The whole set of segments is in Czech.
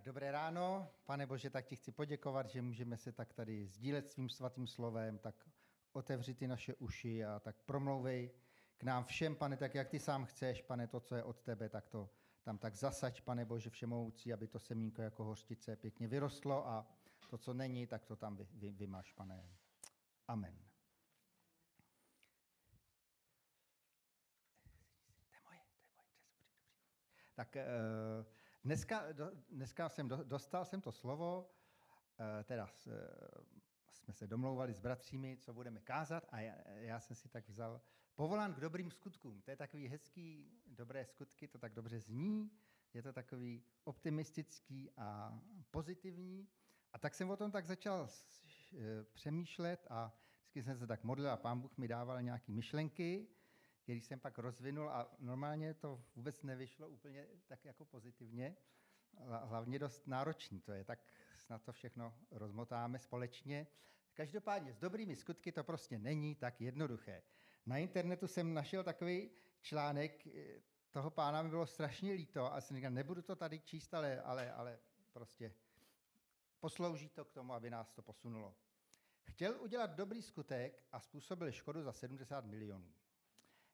Tak dobré ráno, pane Bože, tak ti chci poděkovat, že můžeme se tak tady sdílet svým svatým slovem, tak otevři ty naše uši a tak promlouvej k nám všem, pane, tak jak ty sám chceš, pane, to, co je od tebe, tak to tam tak zasaď, pane Bože všemohoucí, aby to semínko jako hořtice pěkně vyrostlo a to, co není, tak to tam vy, vy, vymáš, pane. Amen. Tak eh, dneska, dneska jsem dostal jsem to slovo, eh, teda eh, jsme se domlouvali s bratřími, co budeme kázat a já, já jsem si tak vzal povolán k dobrým skutkům. To je takový hezký, dobré skutky, to tak dobře zní, je to takový optimistický a pozitivní. A tak jsem o tom tak začal přemýšlet a vždycky jsem se tak modlil a pán Bůh mi dával nějaké myšlenky který jsem pak rozvinul a normálně to vůbec nevyšlo úplně tak jako pozitivně, hlavně dost náročný to je, tak snad to všechno rozmotáme společně. Každopádně s dobrými skutky to prostě není tak jednoduché. Na internetu jsem našel takový článek, toho pána mi bylo strašně líto a jsem říkal, nebudu to tady číst, ale, ale, ale prostě poslouží to k tomu, aby nás to posunulo. Chtěl udělat dobrý skutek a způsobil škodu za 70 milionů.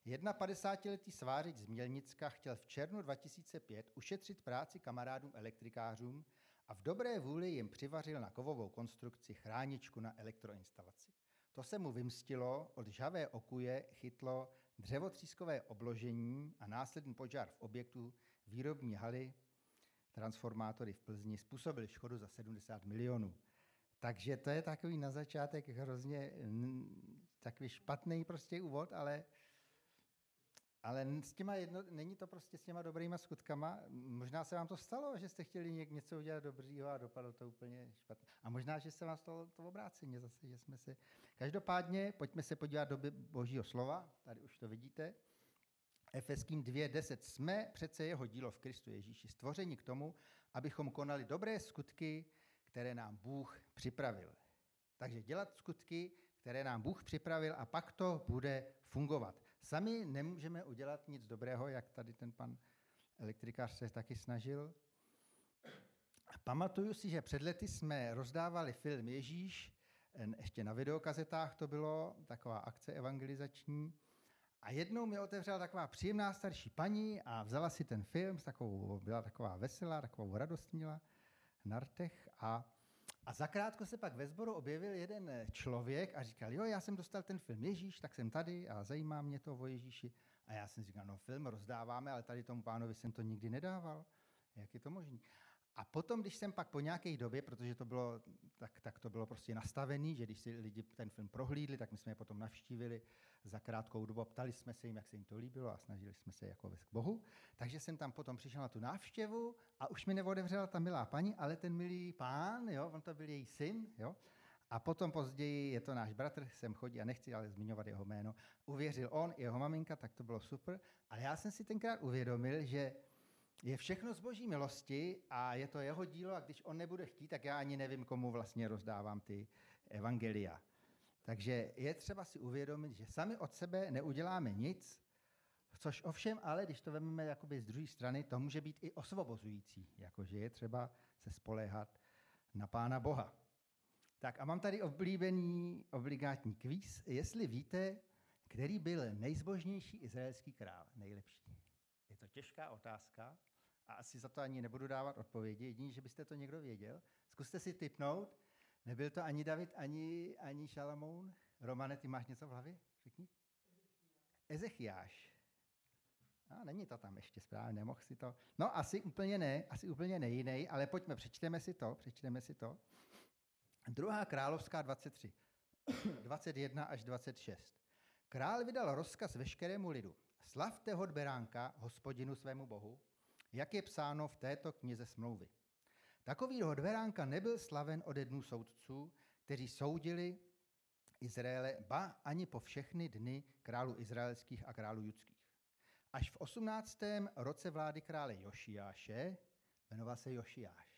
51-letý svářič z Mělnicka chtěl v červnu 2005 ušetřit práci kamarádům elektrikářům a v dobré vůli jim přivařil na kovovou konstrukci chráničku na elektroinstalaci. To se mu vymstilo, od žavé okuje chytlo dřevotřískové obložení a následný požár v objektu výrobní haly transformátory v Plzni způsobil škodu za 70 milionů. Takže to je takový na začátek hrozně takový špatný prostě úvod, ale ale s těma jedno, není to prostě s těma dobrýma skutkama. Možná se vám to stalo, že jste chtěli něco udělat dobrýho a dopadlo to úplně špatně. A možná, že se vám stalo to obráceně zase, že jsme se... Každopádně, pojďme se podívat do božího slova, tady už to vidíte. Efeským 2.10. Jsme přece jeho dílo v Kristu Ježíši, stvoření k tomu, abychom konali dobré skutky, které nám Bůh připravil. Takže dělat skutky, které nám Bůh připravil a pak to bude fungovat. Sami nemůžeme udělat nic dobrého, jak tady ten pan elektrikář se taky snažil. Pamatuju si, že před lety jsme rozdávali film Ježíš, ještě na videokazetách to bylo, taková akce evangelizační. A jednou mi otevřela taková příjemná starší paní a vzala si ten film, takovou, byla taková veselá, takovou radost měla na rtech a a zakrátko se pak ve sboru objevil jeden člověk a říkal, jo, já jsem dostal ten film Ježíš, tak jsem tady a zajímá mě to o Ježíši. A já jsem říkal, no film rozdáváme, ale tady tomu pánovi jsem to nikdy nedával. Jak je to možné? A potom, když jsem pak po nějaké době, protože to bylo, tak, tak to bylo prostě nastavený, že když si lidi ten film prohlídli, tak my jsme je potom navštívili za krátkou dobu, ptali jsme se jim, jak se jim to líbilo a snažili jsme se jako vést k Bohu. Takže jsem tam potom přišel na tu návštěvu a už mi neodevřela ta milá paní, ale ten milý pán, jo, on to byl její syn, jo, a potom později je to náš bratr, sem chodí a nechci ale zmiňovat jeho jméno. Uvěřil on jeho maminka, tak to bylo super. Ale já jsem si tenkrát uvědomil, že je všechno z boží milosti a je to jeho dílo a když on nebude chtít, tak já ani nevím, komu vlastně rozdávám ty evangelia. Takže je třeba si uvědomit, že sami od sebe neuděláme nic, což ovšem, ale když to vezmeme z druhé strany, to může být i osvobozující, jakože je třeba se spoléhat na Pána Boha. Tak a mám tady oblíbený obligátní kvíz. Jestli víte, který byl nejzbožnější izraelský král, nejlepší. Je to těžká otázka a asi za to ani nebudu dávat odpovědi, jedině, že byste to někdo věděl. Zkuste si typnout. Nebyl to ani David, ani, ani Šalamoun. Romane, ty máš něco v hlavě? Řekni. Ezechiáš. A není to tam ještě správně, nemohl si to. No, asi úplně ne, asi úplně nejiný, ale pojďme, přečteme si to, přečteme si to. Druhá královská 23, 21 až 26. Král vydal rozkaz veškerému lidu. Slavte hod beránka, hospodinu svému bohu, jak je psáno v této knize smlouvy. Takový hod beránka nebyl slaven ode dnů soudců, kteří soudili Izraele, ba ani po všechny dny králů izraelských a králů judských. Až v 18. roce vlády krále Jošiáše, jmenoval se Jošiáš,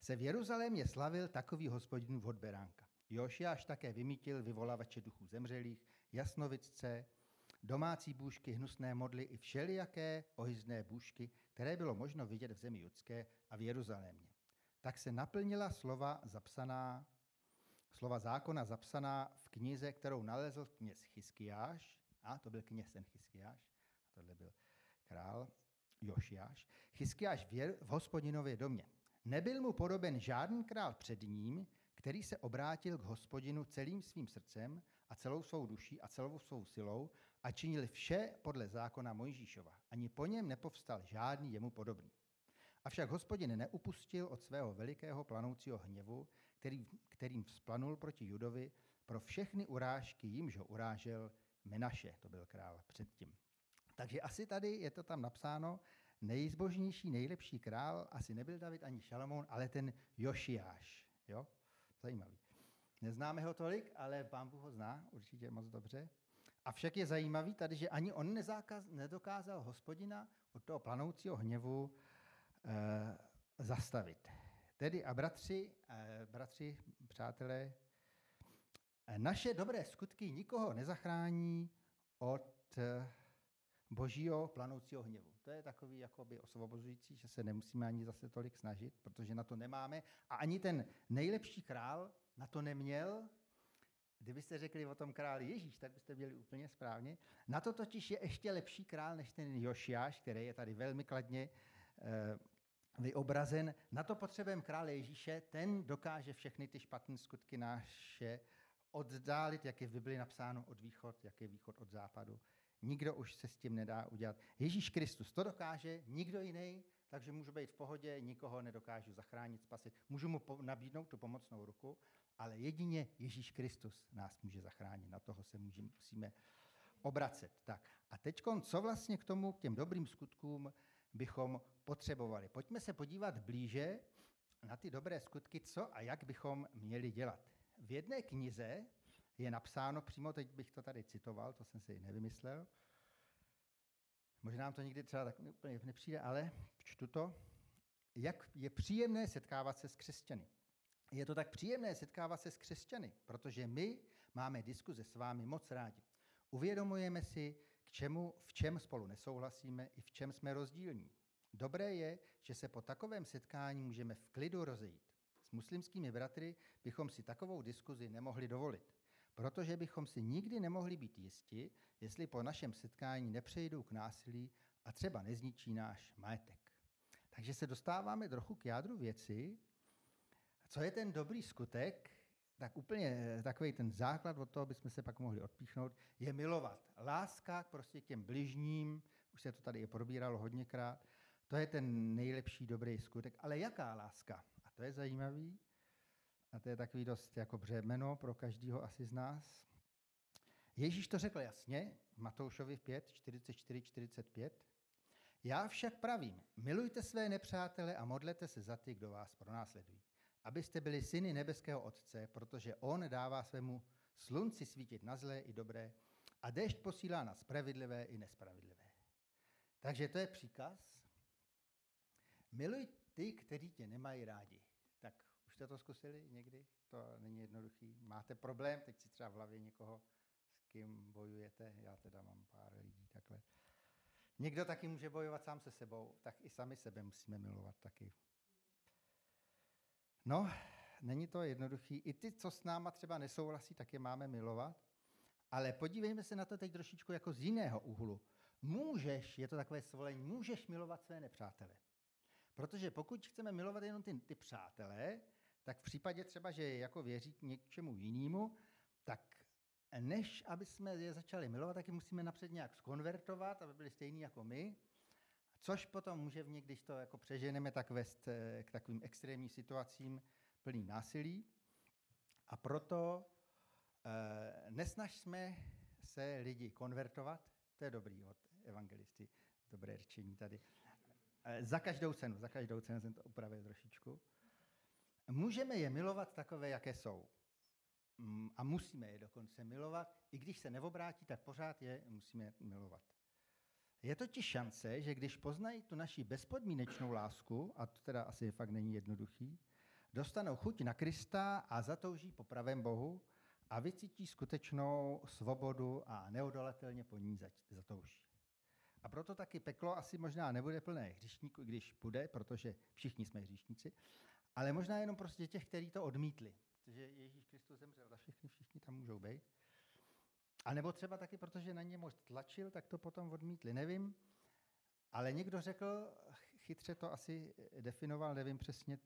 se v Jeruzalémě slavil takový hospodin vhod beránka. Jošiáš také vymítil vyvolavače duchů zemřelých, jasnovicce, domácí bůžky, hnusné modly i všelijaké ohyzné bůžky, které bylo možno vidět v zemi judské a v Jeruzalémě. Tak se naplnila slova zapsaná, slova zákona zapsaná v knize, kterou nalezl kněz Chyskiáš, a to byl kněz ten Chyskiáš, tohle byl král Jošiáš, Chyskiáš v hospodinově domě. Nebyl mu podoben žádný král před ním, který se obrátil k hospodinu celým svým srdcem a celou svou duší a celou svou silou a činil vše podle zákona Mojžíšova. Ani po něm nepovstal žádný jemu podobný. Avšak hospodin neupustil od svého velikého planoucího hněvu, který, kterým vzplanul proti Judovi pro všechny urážky, jimž ho urážel Menaše, to byl král předtím. Takže asi tady je to tam napsáno, nejzbožnější, nejlepší král asi nebyl David ani Šalamoun, ale ten Jošiáš. Jo? Zajímavý. Neznáme ho tolik, ale pán Bůh ho zná určitě moc dobře. Avšak je zajímavý tady, že ani on nezákaz, nedokázal hospodina od toho planoucího hněvu e, zastavit. Tedy a bratři, e, bratři, přátelé, e, naše dobré skutky nikoho nezachrání od božího planoucího hněvu. To je takový jakoby osvobozující, že se nemusíme ani zase tolik snažit, protože na to nemáme. A ani ten nejlepší král na to neměl. Kdybyste řekli o tom králi Ježíš, tak byste byli úplně správně. Na to totiž je ještě lepší král než ten Jošiáš, který je tady velmi kladně eh, vyobrazen. Na to potřebujeme krále Ježíše, ten dokáže všechny ty špatné skutky naše oddálit, jak je v Bibli napsáno od východ, jak je východ od západu. Nikdo už se s tím nedá udělat. Ježíš Kristus to dokáže, nikdo jiný, takže můžu být v pohodě, nikoho nedokážu zachránit, spasit. Můžu mu nabídnout tu pomocnou ruku, ale jedině Ježíš Kristus nás může zachránit. Na toho se můžeme, musíme obracet. Tak a teď, co vlastně k tomu, k těm dobrým skutkům bychom potřebovali? Pojďme se podívat blíže na ty dobré skutky, co a jak bychom měli dělat. V jedné knize je napsáno, přímo teď bych to tady citoval, to jsem si nevymyslel, možná nám to někdy třeba tak úplně nepřijde, ale čtu to, jak je příjemné setkávat se s křesťany. Je to tak příjemné setkávat se s křesťany, protože my máme diskuze s vámi moc rádi. Uvědomujeme si, k čemu, v čem spolu nesouhlasíme i v čem jsme rozdílní. Dobré je, že se po takovém setkání můžeme v klidu rozejít. S muslimskými bratry bychom si takovou diskuzi nemohli dovolit protože bychom si nikdy nemohli být jisti, jestli po našem setkání nepřejdou k násilí a třeba nezničí náš majetek. Takže se dostáváme trochu k jádru věci. Co je ten dobrý skutek, tak úplně takový ten základ od toho, bychom se pak mohli odpíchnout, je milovat. Láska prostě k těm bližním, už se to tady i probíralo hodněkrát, to je ten nejlepší dobrý skutek. Ale jaká láska? A to je zajímavý. A to je takový dost jako břemeno pro každého asi z nás. Ježíš to řekl jasně v Matoušovi 5, 44, 45. Já však pravím, milujte své nepřátele a modlete se za ty, kdo vás pronásledují. Abyste byli syny nebeského Otce, protože On dává svému slunci svítit na zlé i dobré a déšť posílá na spravedlivé i nespravedlivé. Takže to je příkaz. Miluj ty, kteří tě nemají rádi. Už jste to zkusili někdy? To není jednoduchý. Máte problém, teď si třeba v hlavě někoho, s kým bojujete, já teda mám pár lidí takhle. Někdo taky může bojovat sám se sebou, tak i sami sebe musíme milovat taky. No, není to jednoduchý. I ty, co s náma třeba nesouhlasí, tak je máme milovat. Ale podívejme se na to teď trošičku jako z jiného úhlu. Můžeš, je to takové svolení, můžeš milovat své nepřátele. Protože pokud chceme milovat jenom ty, ty přátelé, tak v případě třeba, že jako věří k něčemu jinému, tak než aby jsme je začali milovat, tak je musíme napřed nějak skonvertovat, aby byli stejní jako my, což potom může v když to jako přeženeme, tak vést eh, k takovým extrémním situacím plný násilí. A proto e, nesnažme se lidi konvertovat, to je dobrý od evangelisty, dobré řečení tady. E, za každou cenu, za každou cenu jsem to upravil trošičku. Můžeme je milovat takové, jaké jsou. Mm, a musíme je dokonce milovat. I když se neobrátí, tak pořád je musíme milovat. Je totiž šance, že když poznají tu naši bezpodmínečnou lásku, a to teda asi fakt není jednoduchý, dostanou chuť na Krista a zatouží po pravém Bohu a vycítí skutečnou svobodu a neodolatelně po ní zatouží. A proto taky peklo asi možná nebude plné hříšníků, když bude, protože všichni jsme hříšníci, ale možná jenom prostě těch, kteří to odmítli. Protože Ježíš Kristus zemřel za všechny, všichni tam můžou být. A nebo třeba taky, protože na ně moc tlačil, tak to potom odmítli. Nevím, ale někdo řekl, chytře to asi definoval, nevím přesně,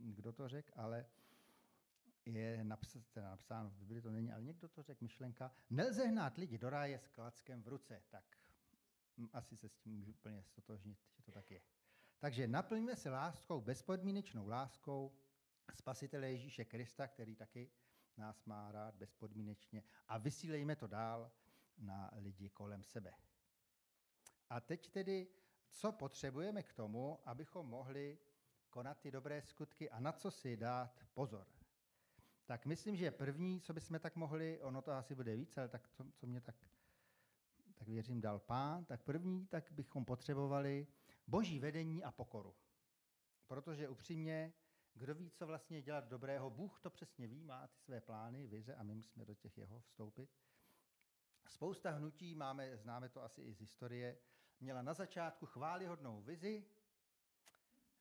kdo to řekl, ale je napsáno v Bibli, to není, ale někdo to řekl, myšlenka, nelze hnát lidi do ráje s klackem v ruce, tak asi se s tím můžu úplně stotožnit, že to tak je. Takže naplňme se láskou, bezpodmínečnou láskou Spasitele Ježíše Krista, který taky nás má rád bezpodmínečně a vysílejme to dál na lidi kolem sebe. A teď tedy, co potřebujeme k tomu, abychom mohli konat ty dobré skutky a na co si dát pozor. Tak myslím, že první, co bychom tak mohli, ono to asi bude víc, ale tak co, co mě tak, tak věřím dal pán, tak první, tak bychom potřebovali boží vedení a pokoru. Protože upřímně, kdo ví, co vlastně dělat dobrého, Bůh to přesně ví, má ty své plány, vize a my musíme do těch jeho vstoupit. Spousta hnutí, máme, známe to asi i z historie, měla na začátku chválihodnou vizi,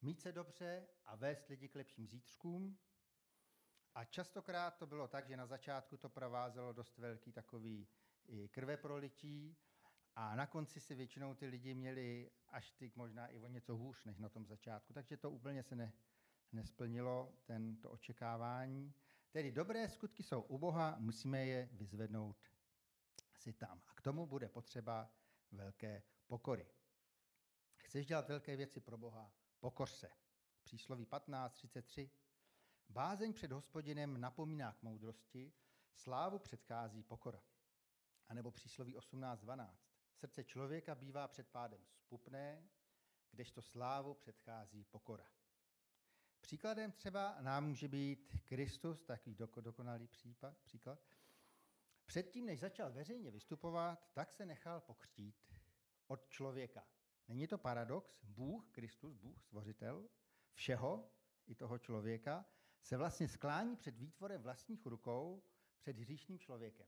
mít se dobře a vést lidi k lepším zítřkům. A častokrát to bylo tak, že na začátku to provázelo dost velký takový i krve prolití a na konci si většinou ty lidi měli až ty možná i o něco hůř než na tom začátku, takže to úplně se ne, nesplnilo ten, to očekávání. Tedy dobré skutky jsou u Boha, musíme je vyzvednout si tam. A k tomu bude potřeba velké pokory. Chceš dělat velké věci pro Boha? Pokoř se. Přísloví 15.33. Bázeň před hospodinem napomíná k moudrosti, slávu předchází pokora. A nebo přísloví 18.12. Srdce člověka bývá před pádem spupné, kdežto slávu předchází pokora. Příkladem třeba nám může být Kristus, takový dokonalý případ, příklad. Předtím, než začal veřejně vystupovat, tak se nechal pokřtít od člověka. Není to paradox? Bůh, Kristus, Bůh, stvořitel všeho, i toho člověka, se vlastně sklání před výtvorem vlastních rukou před hříšným člověkem.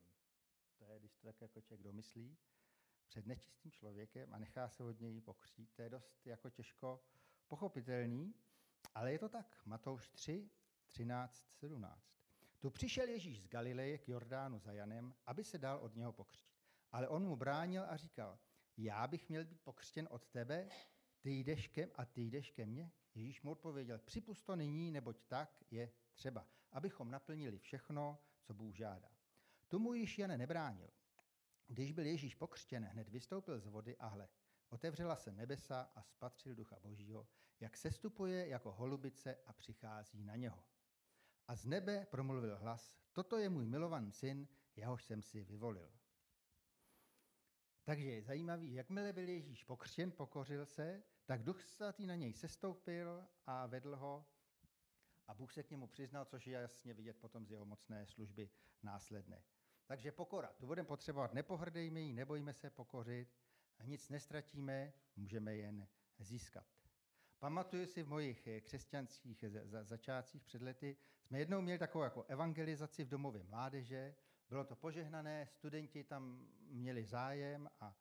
To je, když to tak jako člověk domyslí, před nečistým člověkem a nechá se od něj pokřtít. To je dost jako těžko pochopitelný, ale je to tak. Matouš 3, 13, 17. Tu přišel Ježíš z Galileje k Jordánu za Janem, aby se dal od něho pokřtít. Ale on mu bránil a říkal, já bych měl být pokřtěn od tebe, ty jdeš ke a ty jdeš ke mně? Ježíš mu odpověděl, připust to nyní, neboť tak je třeba, abychom naplnili všechno, co Bůh žádá. Tomu již Jan nebránil. Když byl Ježíš pokřtěn, hned vystoupil z vody a hle, otevřela se nebesa a spatřil ducha božího, jak sestupuje jako holubice a přichází na něho. A z nebe promluvil hlas, toto je můj milovaný syn, jehož jsem si vyvolil. Takže je zajímavý, jakmile byl Ježíš pokřtěn, pokořil se, tak duch svatý na něj sestoupil a vedl ho a Bůh se k němu přiznal, což je jasně vidět potom z jeho mocné služby následné. Takže pokora. Tu budeme potřebovat. Nepohrdejme ji, nebojíme se pokořit. Nic nestratíme, můžeme jen získat. Pamatuju si v mojich křesťanských začátcích před lety, jsme jednou měli takovou jako evangelizaci v domově mládeže. Bylo to požehnané, studenti tam měli zájem a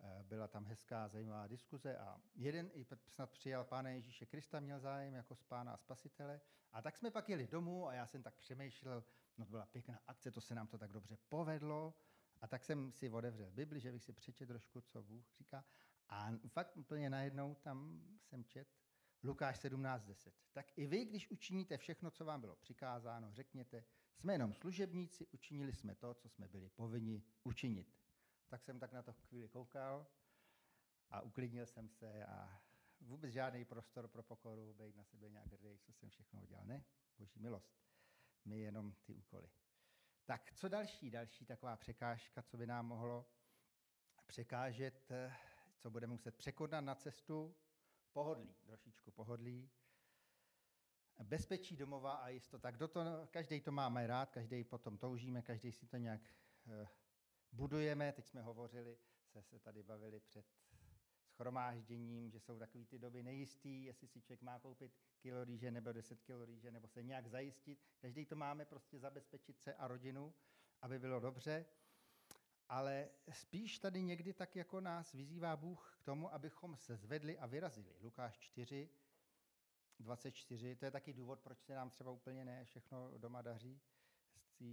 e, byla tam hezká, zajímavá diskuze a jeden i snad přijal Pána Ježíše Krista, měl zájem jako z Pána a Spasitele. A tak jsme pak jeli domů a já jsem tak přemýšlel, no to byla pěkná akce, to se nám to tak dobře povedlo. A tak jsem si otevřel Bibli, že bych si přečetl trošku, co Bůh říká. A fakt úplně najednou tam jsem čet Lukáš 17.10. Tak i vy, když učiníte všechno, co vám bylo přikázáno, řekněte, jsme jenom služebníci, učinili jsme to, co jsme byli povinni učinit. Tak jsem tak na to chvíli koukal a uklidnil jsem se a vůbec žádný prostor pro pokoru, být na sebe nějak hrdý, co jsem všechno udělal. Ne, boží milost. My jenom ty úkoly. Tak co další? Další taková překážka, co by nám mohlo překážet, co budeme muset překonat na cestu? Pohodlí, trošičku pohodlí. Bezpečí domova a jistota. Kdo to, každý to máme rád, každý potom toužíme, každý si to nějak uh, budujeme. Teď jsme hovořili, se, se tady bavili před schromážděním, že jsou takové ty doby nejistý, jestli si člověk má koupit kilo rýže nebo 10 kilo rýže, nebo se nějak zajistit. Každý to máme prostě zabezpečit se a rodinu, aby bylo dobře. Ale spíš tady někdy tak jako nás vyzývá Bůh k tomu, abychom se zvedli a vyrazili. Lukáš 4, 24, to je taky důvod, proč se nám třeba úplně ne všechno doma daří z té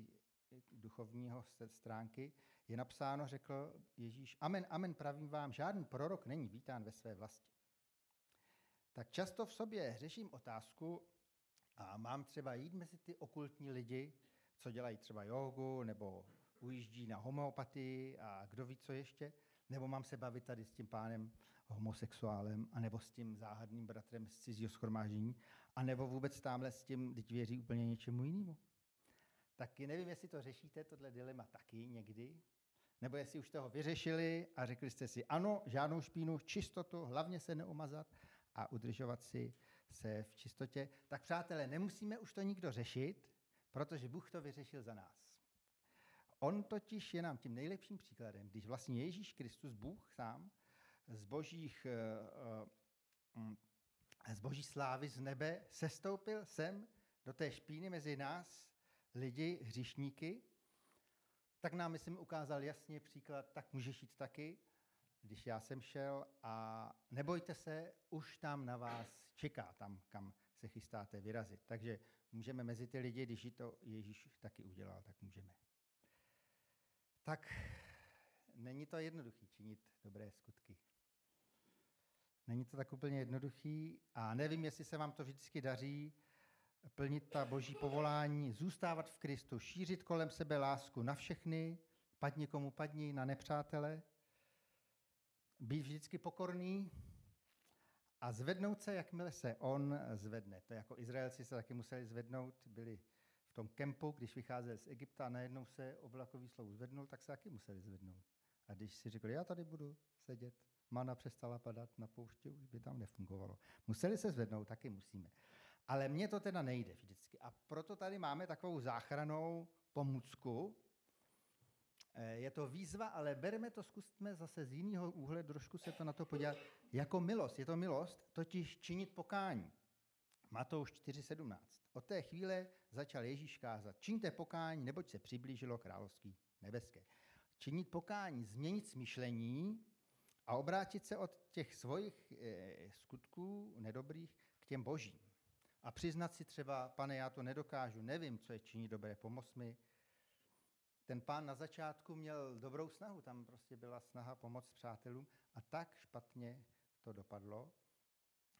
duchovního stránky. Je napsáno, řekl Ježíš, amen, amen, pravím vám, žádný prorok není vítán ve své vlasti. Tak často v sobě řeším otázku, a mám třeba jít mezi ty okultní lidi, co dělají třeba jogu, nebo ujíždí na homeopatii a kdo ví, co ještě, nebo mám se bavit tady s tím pánem homosexuálem, anebo s tím záhadným bratrem z cizího schromáždění, anebo vůbec tamhle s tím, teď věří úplně něčemu jinému. Taky nevím, jestli to řešíte, tohle dilema taky někdy, nebo jestli už toho vyřešili a řekli jste si, ano, žádnou špínu, čistotu, hlavně se neumazat a udržovat si se v čistotě. Tak přátelé, nemusíme už to nikdo řešit, protože Bůh to vyřešil za nás. On totiž je nám tím nejlepším příkladem, když vlastně Ježíš Kristus, Bůh sám, z božích, eh, eh, z boží slávy z nebe sestoupil sem do té špíny mezi nás, lidi, hřišníky, tak nám, myslím, ukázal jasně příklad, tak můžeš jít taky, když já jsem šel a nebojte se, už tam na vás čeká, tam, kam se chystáte vyrazit. Takže můžeme mezi ty lidi, když to Ježíš taky udělal, tak můžeme. Tak není to jednoduchý činit dobré skutky. Není to tak úplně jednoduchý a nevím, jestli se vám to vždycky daří plnit ta boží povolání, zůstávat v Kristu, šířit kolem sebe lásku na všechny, padni komu padni, na nepřátele, být vždycky pokorný a zvednout se, jakmile se on zvedne. To jako Izraelci se taky museli zvednout, byli v tom kempu, když vycházeli z Egypta a najednou se oblakový slou zvednul, tak se taky museli zvednout. A když si řekli, já tady budu sedět, mana přestala padat na poušti, už by tam nefungovalo. Museli se zvednout, taky musíme. Ale mně to teda nejde vždycky. A proto tady máme takovou záchranou pomůcku. Eh, je to výzva, ale bereme to, zkusme zase z jiného úhle trošku se to na to podívat. Jako milost. Je to milost, totiž činit pokání. Matouš 4.17. Od té chvíle začal Ježíš kázat. Čiňte pokání, neboť se přiblížilo království nebeské. Činit pokání, změnit smýšlení a obrátit se od těch svojich e, skutků nedobrých k těm božím. A přiznat si třeba, pane, já to nedokážu, nevím, co je činit dobré, pomoz mi. Ten pán na začátku měl dobrou snahu, tam prostě byla snaha pomoct přátelům a tak špatně to dopadlo.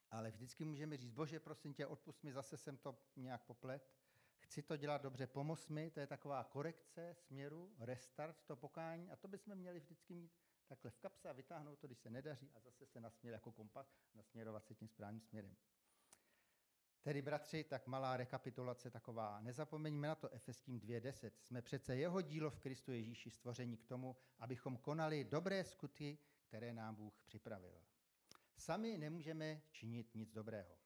Ale vždycky můžeme říct, bože, prosím tě, odpust mi, zase jsem to nějak poplet. Chci to dělat dobře, pomoz mi, to je taková korekce směru, restart, to pokání a to bychom měli vždycky mít takhle v kapse a vytáhnout to, když se nedaří a zase se nasměr jako kompas, nasměrovat se tím správným směrem. Tedy, bratři, tak malá rekapitulace taková. Nezapomeňme na to Efeským 2.10. Jsme přece jeho dílo v Kristu Ježíši stvoření k tomu, abychom konali dobré skutky, které nám Bůh připravil. Sami nemůžeme činit nic dobrého.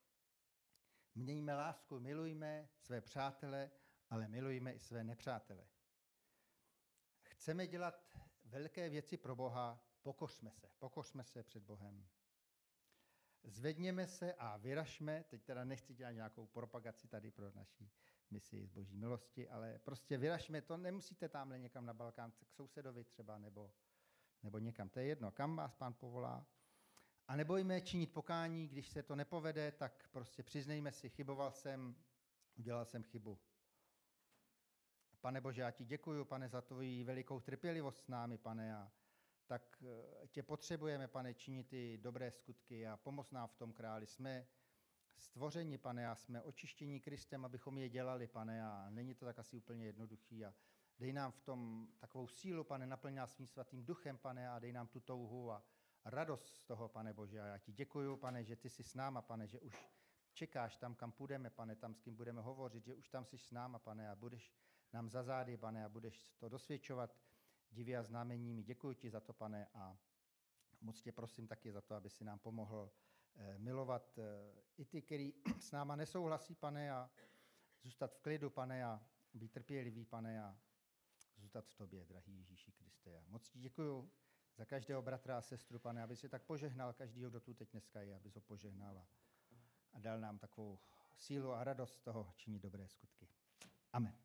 Mějme lásku, milujme své přátele, ale milujme i své nepřátele. Chceme dělat velké věci pro Boha, pokořme se, pokořme se před Bohem. Zvedněme se a vyražme, teď teda nechci dělat nějakou propagaci tady pro naší misi z boží milosti, ale prostě vyražme to, nemusíte tamhle někam na Balkán, k sousedovi třeba, nebo, nebo někam, to je jedno, kam vás pán povolá. A nebojme činit pokání, když se to nepovede, tak prostě přiznejme si, chyboval jsem, udělal jsem chybu. Pane Bože, já ti děkuji, pane, za tvoji velikou trpělivost s námi, pane, a tak eh, tě potřebujeme, pane, činit ty dobré skutky a pomoz nám v tom králi. Jsme stvořeni, pane, a jsme očištění Kristem, abychom je dělali, pane, a není to tak asi úplně jednoduchý. A dej nám v tom takovou sílu, pane, naplň nás svým svatým duchem, pane, a dej nám tu touhu a radost z toho, pane Bože. A já ti děkuji, pane, že ty jsi s náma, pane, že už čekáš tam, kam půjdeme, pane, tam, s kým budeme hovořit, že už tam jsi s náma, pane, a budeš nám za zády, pane, a budeš to dosvědčovat divy a znameními. Děkuji ti za to, pane, a moc tě prosím taky za to, aby si nám pomohl eh, milovat eh, i ty, kteří s náma nesouhlasí, pane, a zůstat v klidu, pane, a být trpělivý, pane, a zůstat v tobě, drahý Ježíši Kriste. A moc ti děkuji za každého bratra a sestru, pane, aby si tak požehnal každýho, kdo tu teď dneska je, aby ho požehnal a dal nám takovou sílu a radost z toho činit dobré skutky. Amen.